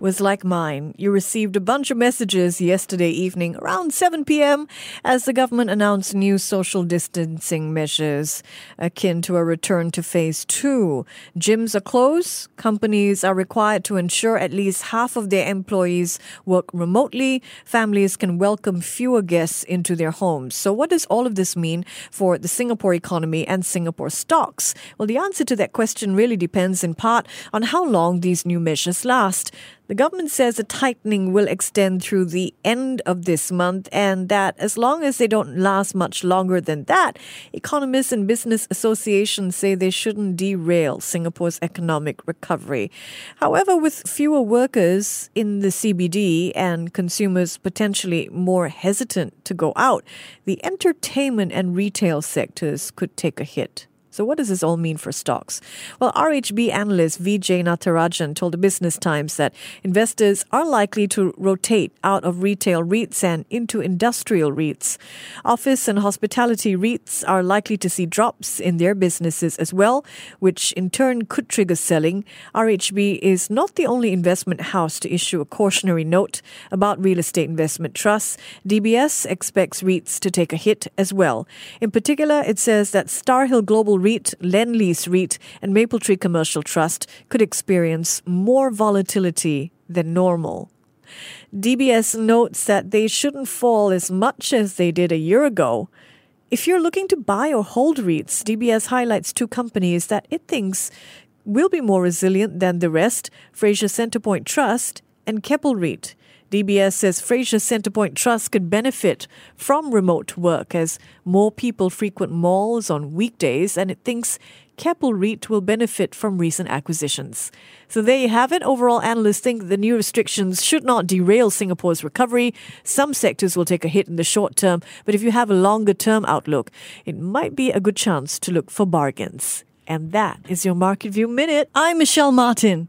was like mine. You received a bunch of messages yesterday evening around 7 p.m. as the government announced new social distancing measures akin to a return to phase two. Gyms are closed. Companies are required to ensure at least half of their employees work remotely. Families can welcome fewer guests into their homes. So, what does all of this mean for the Singapore economy and Singapore stocks? Well, the answer to that question really depends in part on how long these new measures last. The government says the tightening will extend through the end of this month, and that as long as they don't last much longer than that, economists and business associations say they shouldn't derail Singapore's economic recovery. However, with fewer workers in the CBD and consumers potentially more hesitant to go out, the entertainment and retail sectors could take a hit. So, what does this all mean for stocks? Well, RHB analyst Vijay Natarajan told the Business Times that investors are likely to rotate out of retail REITs and into industrial REITs. Office and hospitality REITs are likely to see drops in their businesses as well, which in turn could trigger selling. RHB is not the only investment house to issue a cautionary note about real estate investment trusts. DBS expects REITs to take a hit as well. In particular, it says that Starhill Global REIT, Lendlease REIT, and Mapletree Commercial Trust could experience more volatility than normal. DBS notes that they shouldn't fall as much as they did a year ago. If you're looking to buy or hold REITs, DBS highlights two companies that it thinks will be more resilient than the rest Fraser Centrepoint Trust and Keppel REIT. DBS says Fraser Centrepoint Trust could benefit from remote work as more people frequent malls on weekdays, and it thinks Keppel REIT will benefit from recent acquisitions. So there you have it. Overall, analysts think the new restrictions should not derail Singapore's recovery. Some sectors will take a hit in the short term, but if you have a longer term outlook, it might be a good chance to look for bargains. And that is your Market View Minute. I'm Michelle Martin.